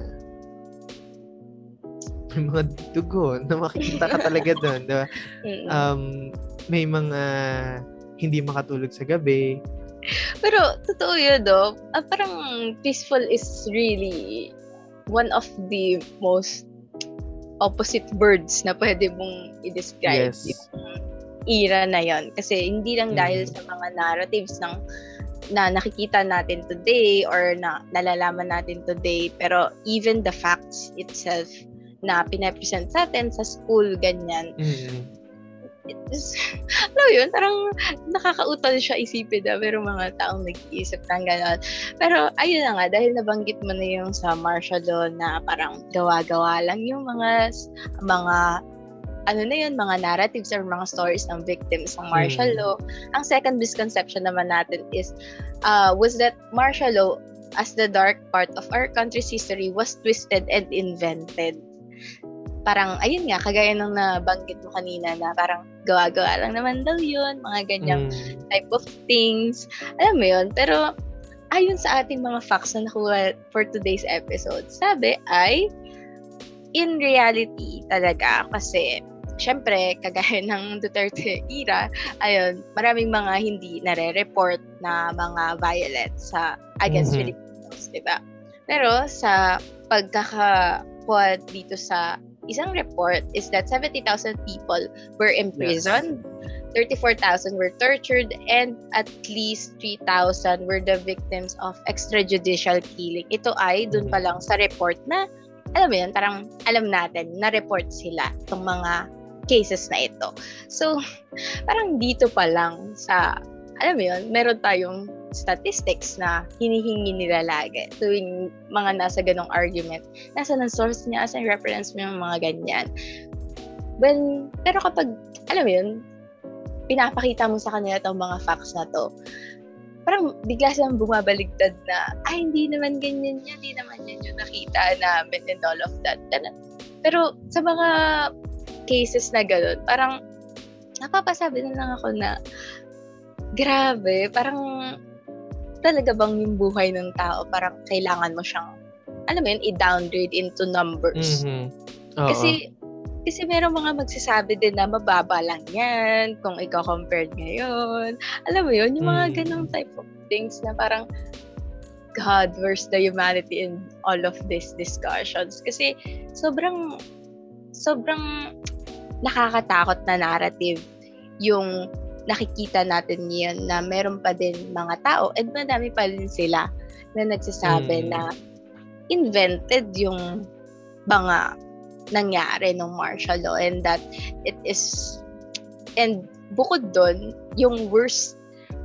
may mga dugo na makikita ka talaga doon, 'di ba? Um, may mga hindi makatulog sa gabi. Pero totoo 'yun, do. Uh, parang peaceful is really one of the most opposite words na pwede mong i-describe yes. yung era na yon kasi hindi lang dahil mm. sa mga narratives ng na nakikita natin today or na nalalaman natin today pero even the facts itself na pinapresent sa atin sa school ganyan mm is, alam yun, parang nakakautal siya isipin na pero mga taong nag-iisip ng gano'n. Pero ayun na nga, dahil nabanggit mo na yung sa martial law na parang gawa-gawa lang yung mga mga ano na yun, mga narratives or mga stories ng victims ng martial mm. law. Ang second misconception naman natin is, uh, was that martial law as the dark part of our country's history was twisted and invented parang, ayun nga, kagaya ng nabanggit mo kanina na parang gawa-gawa lang naman daw yun, mga ganyang mm. type of things. Alam mo yun, pero ayon sa ating mga facts na nakuha for today's episode, sabi ay, in reality talaga, kasi syempre, kagaya ng Duterte era, ayun, maraming mga hindi nare-report na mga violence sa against mm-hmm. Filipinos, di ba? Pero sa pagkakakuha dito sa isang report is that 70,000 people were imprisoned, yes. 34,000 were tortured, and at least 3,000 were the victims of extrajudicial killing. Ito ay dun pa lang sa report na, alam mo yun, parang alam natin na report sila itong mga cases na ito. So, parang dito pa lang sa, alam mo yun, meron tayong statistics na hinihingi nila lagi tuwing mga nasa ganong argument. Nasa ng source niya, nasa reference mo yung mga ganyan. Well, pero kapag, alam mo yun, pinapakita mo sa kanila itong mga facts na to, parang bigla silang bumabaligtad na, ay, hindi naman ganyan yan, hindi naman yan yung nakita namin and all of that. Pero sa mga cases na gano'n, parang napapasabi na lang ako na, grabe, parang talaga bang yung buhay ng tao parang kailangan mo siyang alam mo yun, i-downgrade into numbers. Mm-hmm. Kasi kasi merong mga magsasabi din na mababa lang yan kung ikaw compared ngayon. Alam mo yun, yung mga mm. ganong type of things na parang God, where's the humanity in all of these discussions? Kasi sobrang sobrang nakakatakot na narrative yung nakikita natin ngayon na meron pa din mga tao and madami pa din sila na nagsasabi mm. na invented yung mga nangyari ng martial law and that it is and bukod doon yung worst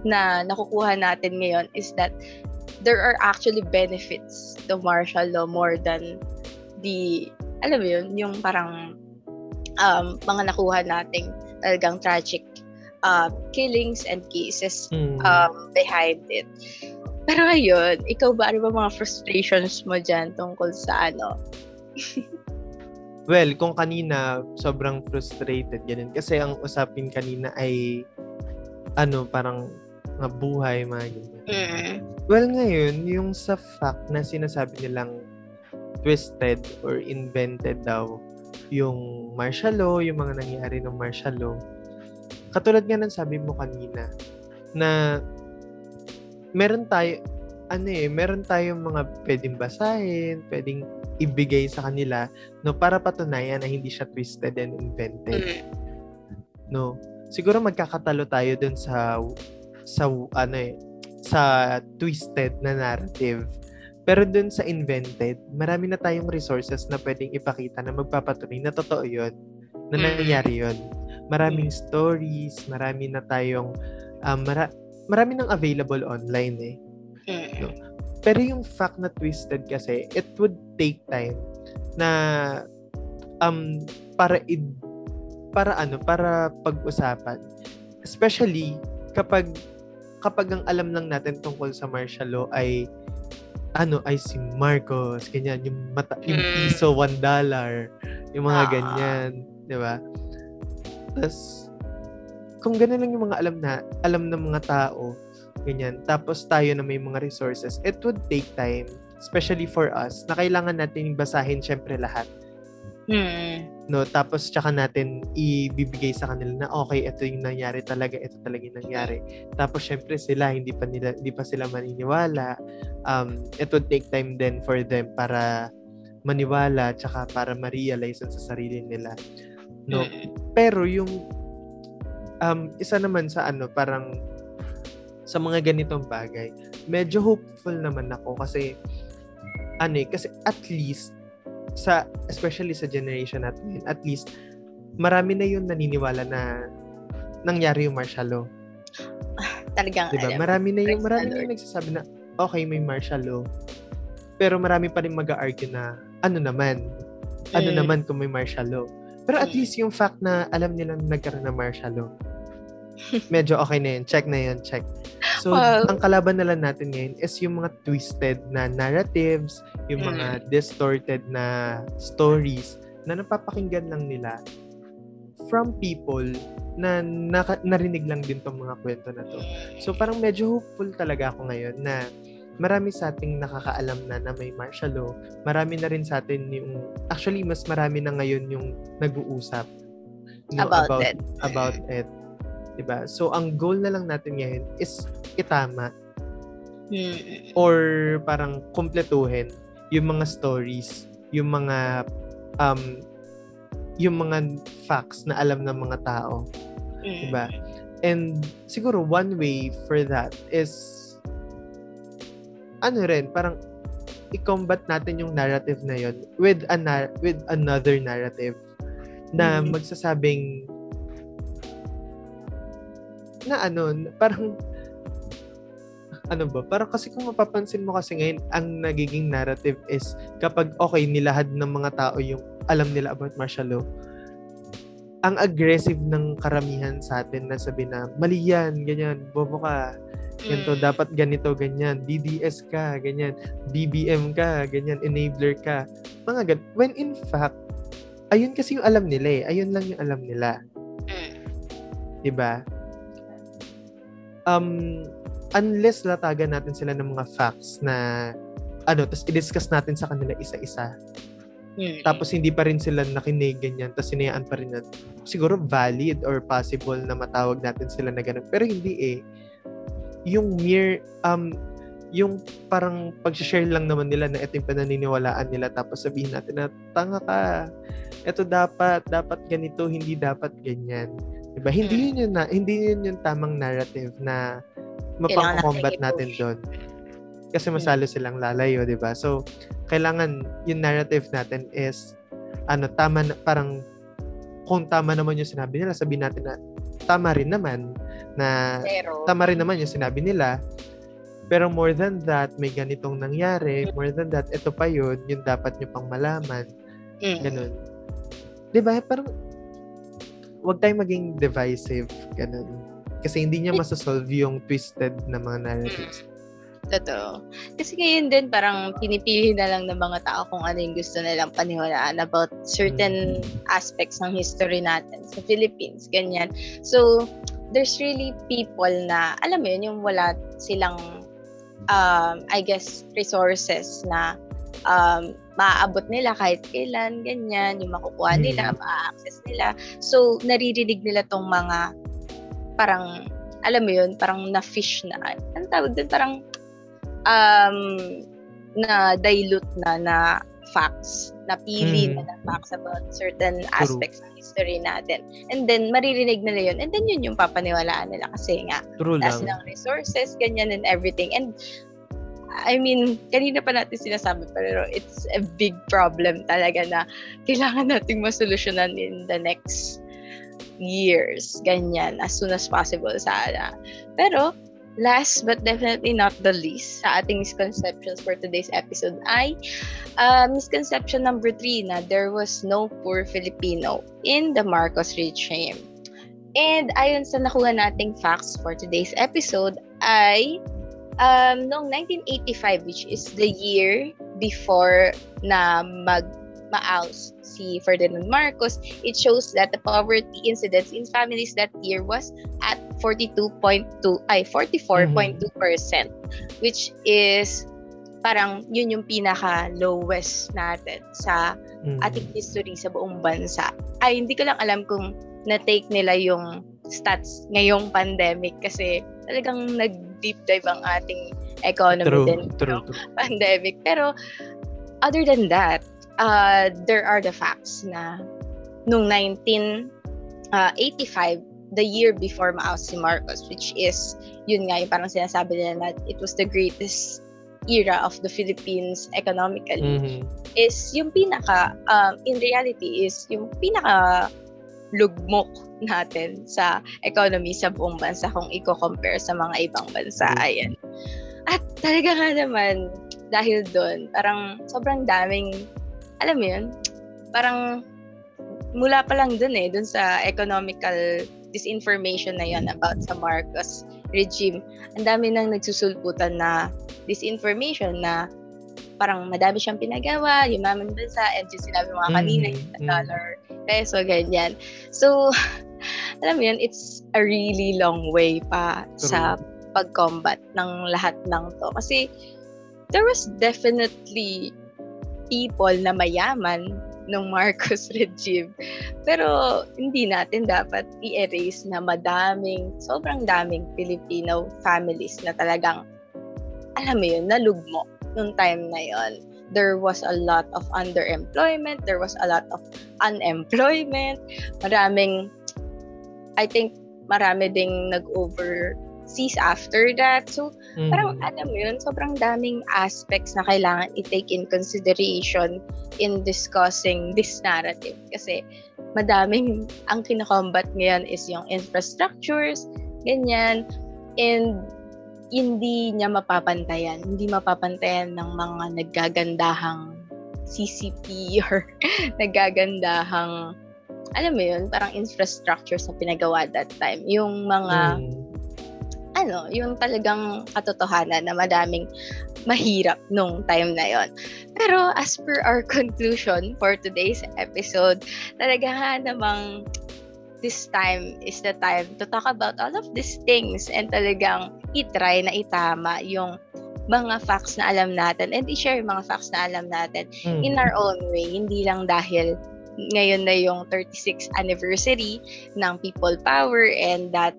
na nakukuha natin ngayon is that there are actually benefits to martial law more than the, alam mo yun, yung parang um, mga nakuha nating talagang tragic uh, killings and cases mm. um, behind it. Pero ayun, ikaw ba, ano ba mga frustrations mo dyan tungkol sa ano? well, kung kanina, sobrang frustrated, ganun. Kasi ang usapin kanina ay, ano, parang mga buhay, mga ganyan. Mm. Well, ngayon, yung sa fact na sinasabi nilang twisted or invented daw yung martial law, yung mga nangyari ng martial law. Katulad nga ng sabi mo kanina, na meron tayo, ano eh, meron tayong mga pwedeng basahin, pwedeng ibigay sa kanila, no, para patunayan na hindi siya twisted and invented. Mm. No. Siguro magkakatalo tayo dun sa sa ano eh, sa twisted na narrative. Pero dun sa invented, marami na tayong resources na pwedeng ipakita na magpapatunay na totoo yun, na mm. nangyayari yun. Maraming mm. stories, marami na tayong, um, mara- marami nang available online eh. No? Pero yung fact na twisted kasi, it would take time na um para id, para ano, para pag-usapan. Especially kapag kapag ang alam lang natin tungkol sa martial law ay ano ay si Marcos, ganyan, yung mata, yung mm. piso, one dollar, yung mga ah. ganyan, di ba? Tapos, kung ganun lang yung mga alam na, alam ng mga tao, ganyan, tapos tayo na may mga resources, it would take time, especially for us, na kailangan natin basahin syempre lahat. Mm. No, tapos tsaka natin ibibigay sa kanila na okay, ito yung nangyari talaga, ito talaga yung nangyari. Tapos syempre sila hindi pa nila hindi pa sila maniniwala. Um it would take time then for them para maniwala tsaka para ma-realize sa sarili nila. No. Pero yung um isa naman sa ano parang sa mga ganitong bagay, medyo hopeful naman ako kasi ano eh, kasi at least sa especially sa generation natin, at least marami na yung naniniwala na nangyari yung martial law. Talagang diba? alam. Marami na yung marami na yung nagsasabi na okay, may martial law. Pero marami pa rin mag-argue na ano naman? Ano mm. naman kung may martial law? Pero at mm. least yung fact na alam nilang nagkaroon ng martial law, medyo okay na yun. Check na yun, check. So, well, ang kalaban na lang natin ngayon is yung mga twisted na narratives, yung mm. mga distorted na stories na napapakinggan lang nila from people na naka, narinig lang din tong mga kwento na to. So, parang medyo hopeful talaga ako ngayon na marami sa ating nakakaalam na na may martial law. Marami na rin sa atin yung, actually, mas marami na ngayon yung nag-uusap no, about, about it. About it. 'di ba? So ang goal na lang natin ngayon is itama mm. or parang kumpletuhin yung mga stories, yung mga um yung mga facts na alam ng mga tao. Mm. 'Di ba? And siguro one way for that is ano rin, parang i-combat natin yung narrative na yon with a with another narrative na mm. magsasabing na ano, parang ano ba, parang kasi kung mapapansin mo kasi ngayon, ang nagiging narrative is kapag okay, nilahad ng mga tao yung alam nila about martial law, ang aggressive ng karamihan sa atin na sabi na, mali yan, ganyan, bobo ka, ganito, mm. dapat ganito, ganyan, DDS ka, ganyan, BBM ka, ganyan, enabler ka, mga gan When in fact, ayun kasi yung alam nila eh, ayun lang yung alam nila. Mm. Diba? um, unless latagan natin sila ng mga facts na ano, tapos i-discuss natin sa kanila isa-isa. Hmm. Tapos hindi pa rin sila nakinig ganyan, tapos sinayaan pa rin na siguro valid or possible na matawag natin sila na ganun. Pero hindi eh. Yung mere, um, yung parang pag-share lang naman nila na ito yung pananiniwalaan nila tapos sabihin natin na tanga ka. Ito dapat, dapat ganito, hindi dapat ganyan. Diba? Hindi mm. yun yun na, hindi yun yung tamang narrative na mapang-combat natin doon. Kasi mm. masalo silang lalayo, 'di ba? So, kailangan yung narrative natin is ano, tama na, parang kung tama naman yung sinabi nila, sabihin natin na tama rin naman na Pero, tama rin naman yung sinabi nila. Pero more than that, may ganitong nangyari. More than that, ito pa yun. Yung dapat nyo pang malaman. Mm. Ganun. Diba? Parang, wag tayong maging divisive. Ganun. Kasi hindi niya masasolve yung twisted na mga narratives. Mm. Totoo. Kasi ngayon din parang pinipili na lang ng mga tao kung ano yung gusto nilang paniwalaan about certain mm. aspects ng history natin sa Philippines, ganyan. So, there's really people na, alam mo yun, yung wala silang, um, I guess, resources na um, maaabot nila kahit kailan, ganyan, yung makukuha nila, mm. ma-access nila. So, naririnig nila tong mga parang, alam mo yun, parang na-fish na, ang tawag din, parang um, na dilute na na facts, napili mm. na na facts about certain True. aspects ng history natin. And then, maririnig nila yun. And then, yun yung papaniwalaan nila kasi nga, True lang. ng resources, ganyan and everything. And, I mean, kanina pa natin sinasabi, pero it's a big problem talaga na kailangan nating masolusyonan in the next years. Ganyan, as soon as possible sana. Pero, last but definitely not the least sa ating misconceptions for today's episode ay uh, misconception number three na there was no poor Filipino in the Marcos regime. And ayon sa nakuha nating facts for today's episode ay um, noong 1985 which is the year before na mag ma-oust si Ferdinand Marcos, it shows that the poverty incidence in families that year was at 42.2 ay 44.2% mm-hmm. which is parang yun yung pinaka lowest natin sa mm-hmm. ating history sa buong bansa. Ay hindi ko lang alam kung na-take nila yung stats ngayong pandemic kasi talagang nag-deep dive ang ating economy true, din true, true. pandemic. Pero other than that, uh, there are the facts na nung 1985, uh, the year before maawas si Marcos, which is, yun nga, yung parang sinasabi nila na it was the greatest era of the Philippines economically, mm-hmm. is yung pinaka, um, in reality, is yung pinaka lugmok natin sa economy sa buong bansa kung i-compare sa mga ibang bansa. Mm-hmm. Ayan. At talaga nga naman, dahil doon, parang sobrang daming alam mo yun, parang mula pa lang dun eh, dun sa economical disinformation na yon about sa Marcos regime. Ang dami nang nagsusulputan na disinformation na parang madami siyang pinagawa, yung mamang bansa, and yung sinabi mga kanina, mm-hmm. yung dollar, peso, ganyan. So, alam mo yun, it's a really long way pa True. sa pag-combat ng lahat ng to. Kasi, there was definitely people na mayaman ng Marcos regime. Pero hindi natin dapat i-erase na madaming, sobrang daming Filipino families na talagang, alam mo yun, nalugmo nung time na yon. There was a lot of underemployment, there was a lot of unemployment, maraming, I think, marami ding nag-over sees after that. So, mm-hmm. parang alam mo yun, sobrang daming aspects na kailangan i-take in consideration in discussing this narrative. Kasi madaming, ang kinakombat ngayon is yung infrastructures, ganyan, and hindi niya mapapantayan. Hindi mapapantayan ng mga naggagandahang CCP or naggagandahang alam mo yun, parang infrastructure sa pinagawa that time. Yung mga mm ano, yung talagang katotohanan na madaming mahirap nung time na yon. Pero as per our conclusion for today's episode, talaga nga namang this time is the time to talk about all of these things and talagang itry na itama yung mga facts na alam natin and i-share yung mga facts na alam natin mm. in our own way. Hindi lang dahil ngayon na yung 36th anniversary ng People Power and that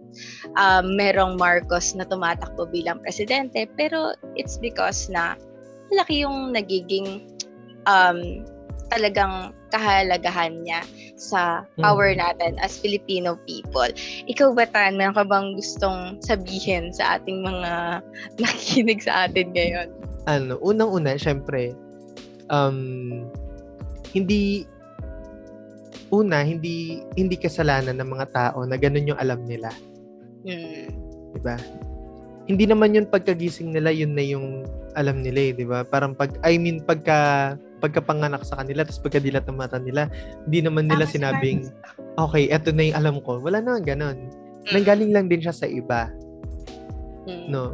um, merong Marcos na tumatakbo bilang presidente. Pero it's because na laki yung nagiging um, talagang kahalagahan niya sa power mm. natin as Filipino people. Ikaw ba, Tan, meron ka bang gustong sabihin sa ating mga nakikinig sa atin ngayon? Ano, unang-una, syempre, um, hindi una, hindi hindi kasalanan ng mga tao na ganun yung alam nila. Mm. 'Di ba? hindi naman yun pagkagising nila, yun na yung alam nila eh, di ba? Parang pag, I mean, pagka, pagkapanganak sa kanila, tapos pagkadilat ng mata nila, hindi naman nila sinabing, okay, eto na yung alam ko. Wala naman ganon. Mm. Nanggaling lang din siya sa iba. Mm. No?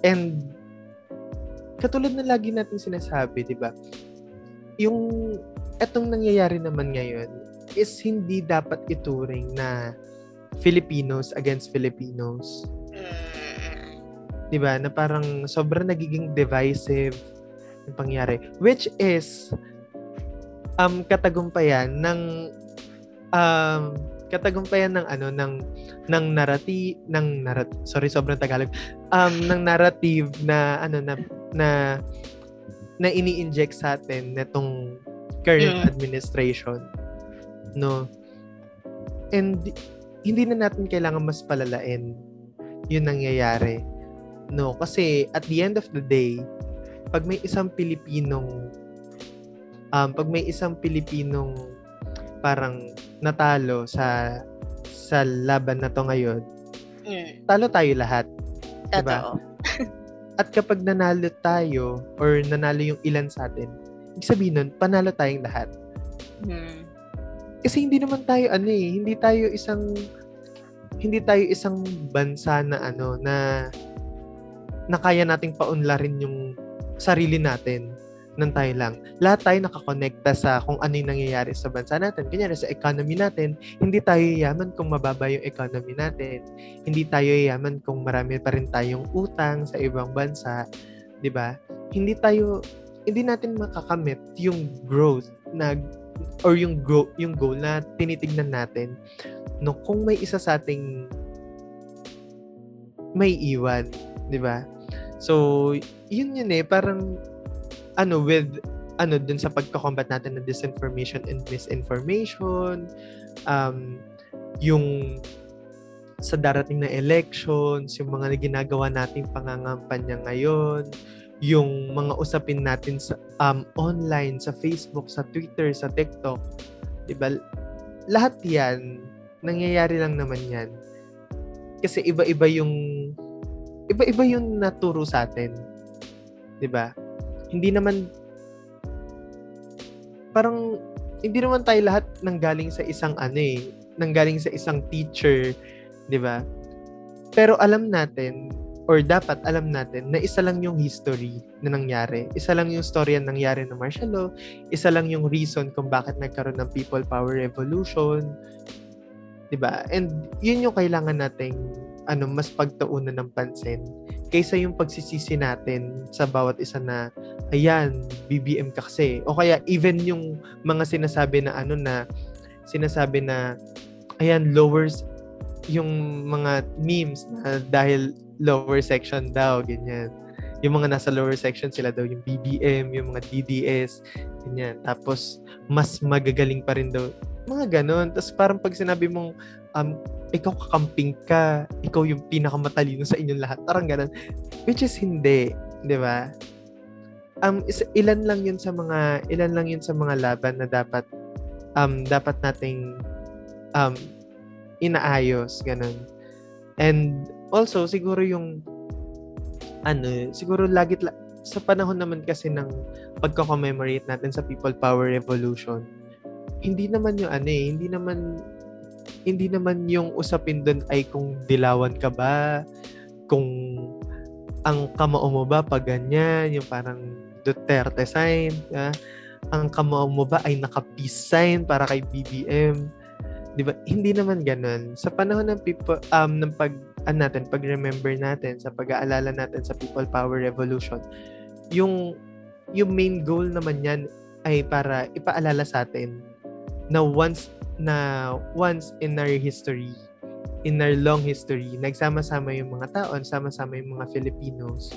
And, katulad na lagi natin sinasabi, di ba? Yung, etong nangyayari naman ngayon, is hindi dapat ituring na Filipinos against Filipinos. Mm 'di ba? Na parang sobrang nagiging divisive yung pangyari which is um katagumpayan ng um katagumpayan ng ano ng ng narrative ng narrat sorry sobrang tagalog um ng narrative na ano na na na ini-inject sa atin netong current mm. administration no and hindi na natin kailangan mas palalain yun nangyayari No, kasi at the end of the day, pag may isang Pilipinong um pag may isang Pilipinong parang natalo sa sa laban na to ngayon, mm. talo tayo lahat. Diba? At kapag nanalo tayo or nanalo yung ilan sa atin, ibig sabihin nun, panalo tayong lahat. Mm. Kasi hindi naman tayo ano eh, hindi tayo isang hindi tayo isang bansa na ano na na kaya nating paunlarin yung sarili natin ng tayo lang. Lahat tayo nakakonekta sa kung ano yung nangyayari sa bansa natin. Kanyari sa economy natin, hindi tayo yaman kung mababa yung economy natin. Hindi tayo yaman kung marami pa rin tayong utang sa ibang bansa. 'di ba? Hindi tayo hindi natin makakamit yung growth na or yung grow, yung goal na tinitingnan natin no kung may isa sa ating may iwan, 'di ba? So, yun yun eh, parang, ano, with, ano, dun sa pagkakombat natin ng disinformation and misinformation, um, yung sa darating na elections, yung mga ginagawa nating pangangampanya ngayon, yung mga usapin natin sa um, online, sa Facebook, sa Twitter, sa TikTok, 'di ba? Lahat 'yan nangyayari lang naman 'yan. Kasi iba-iba yung iba-iba yung naturo sa atin. 'Di ba? Hindi naman parang hindi naman tayo lahat nanggaling sa isang ano eh, nanggaling sa isang teacher, 'di ba? Pero alam natin or dapat alam natin na isa lang yung history na nangyari. Isa lang yung story na nangyari ng martial law. Isa lang yung reason kung bakit nagkaroon ng people power revolution. ba? And yun yung kailangan nating ano mas pagtuunan ng pansin kaysa yung pagsisisi natin sa bawat isa na ayan BBM ka kasi o kaya even yung mga sinasabi na ano na sinasabi na ayan lowers yung mga memes na dahil lower section daw ganyan yung mga nasa lower section sila daw yung BBM yung mga DDS ganyan tapos mas magagaling pa rin daw mga ganon tapos parang pag sinabi mong um, ikaw kakamping ka, ikaw yung pinakamatalino sa inyong lahat. Parang ganun. Which is hindi, 'di ba? Um ilan lang 'yun sa mga ilan lang 'yun sa mga laban na dapat um dapat nating um inaayos ganun. And also siguro yung ano, siguro lagi sa panahon naman kasi ng pagko-commemorate natin sa People Power Revolution, hindi naman yung ano eh, hindi naman hindi naman yung usapin doon ay kung dilawan ka ba, kung ang kamao mo ba pag ganyan, yung parang Duterte sign, ah, ang kamao mo ba ay naka-peace sign para kay BBM. 'Di ba? Hindi naman ganoon. Sa panahon ng people um ng pag an natin, pag-remember natin, sa pag-aalala natin sa People Power Revolution, yung yung main goal naman yan ay para ipaalala sa atin na once na once in our history, in our long history, nagsama-sama yung mga tao, sama-sama yung mga Filipinos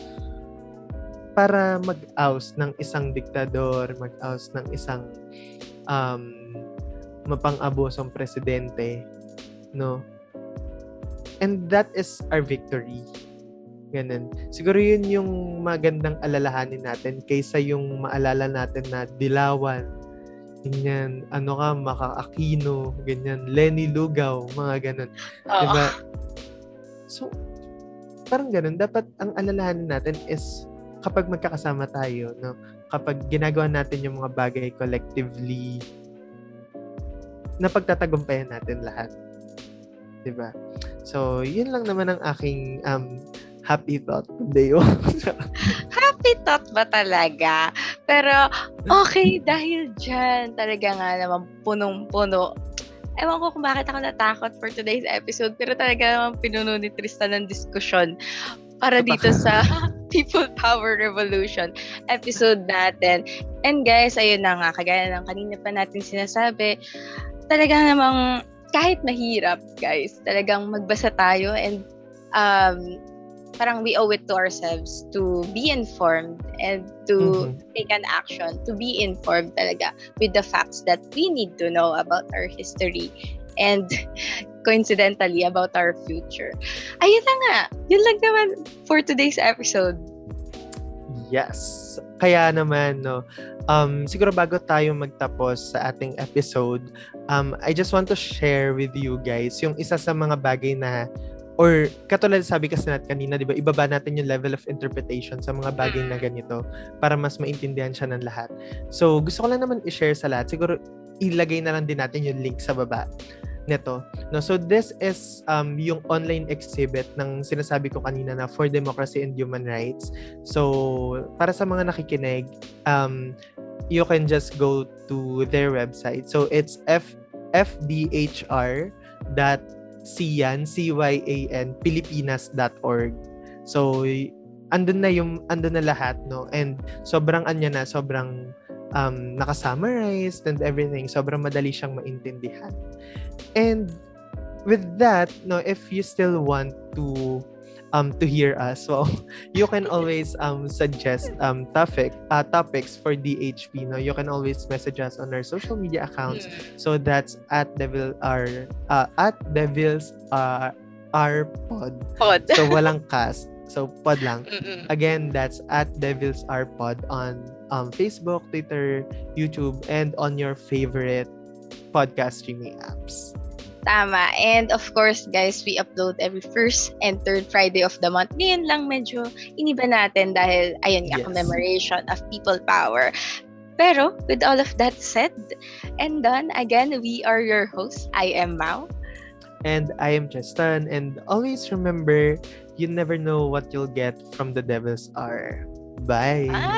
para mag-oust ng isang diktador, mag-oust ng isang um, mapang-abosong presidente, no? And that is our victory. Ganun. Siguro yun yung magandang alalahanin natin kaysa yung maalala natin na dilawan, ganyan, ano ka, Maka Aquino, ganyan, Lenny Lugaw, mga ganun. Oh. Diba? So, parang ganun, dapat ang alalahanin natin is kapag magkakasama tayo, no? Kapag ginagawa natin yung mga bagay collectively, napagtatagumpayan natin lahat. 'Di ba? So, yun lang naman ang aking um, happy thought today. happy thought ba talaga? Pero, okay, dahil dyan, talaga nga naman punong-puno. Ewan ko kung bakit ako natakot for today's episode, pero talaga naman pinuno ni Tristan ng diskusyon para dito sa People Power Revolution episode natin. And guys, ayun na nga, kagaya ng kanina pa natin sinasabi, talaga namang kahit mahirap, guys, talagang magbasa tayo and um, parang we owe it to ourselves to be informed and to mm-hmm. take an action, to be informed talaga with the facts that we need to know about our history and coincidentally about our future. Ayun na nga. Yun lang naman for today's episode. Yes. Kaya naman, no, um, siguro bago tayo magtapos sa ating episode, um, I just want to share with you guys yung isa sa mga bagay na or katulad sabi kasi natin kanina, 'di ba, ibaba natin yung level of interpretation sa mga bagay na mm. ganito para mas maintindihan siya ng lahat. So, gusto ko lang naman i-share sa lahat. Siguro ilagay na lang din natin yung link sa baba nito. No, so this is um yung online exhibit ng sinasabi ko kanina na for democracy and human rights. So para sa mga nakikinig, um you can just go to their website. So it's f fdhr dot cyan c y a n pilipinas.org. So andun na yung andun na lahat no and sobrang anya na sobrang um, naka-summarized and everything. Sobrang madali siyang maintindihan. And with that, no, if you still want to um to hear us, well, you can always um suggest um topic uh, topics for DHP. No, you can always message us on our social media accounts. Hmm. So that's at devil our uh, at devils uh, our pod. Pod. so walang cast. So pod lang. Again, that's at devils our pod on um, Facebook, Twitter, YouTube, and on your favorite podcast streaming apps. Tama. And of course, guys, we upload every first and third Friday of the month. Ngayon lang medyo iniba natin dahil, ayun nga, yes. commemoration of people power. Pero, with all of that said and done, again, we are your hosts. I am Mao. And I am Tristan. And always remember, you never know what you'll get from the Devil's R. Bye. Bye.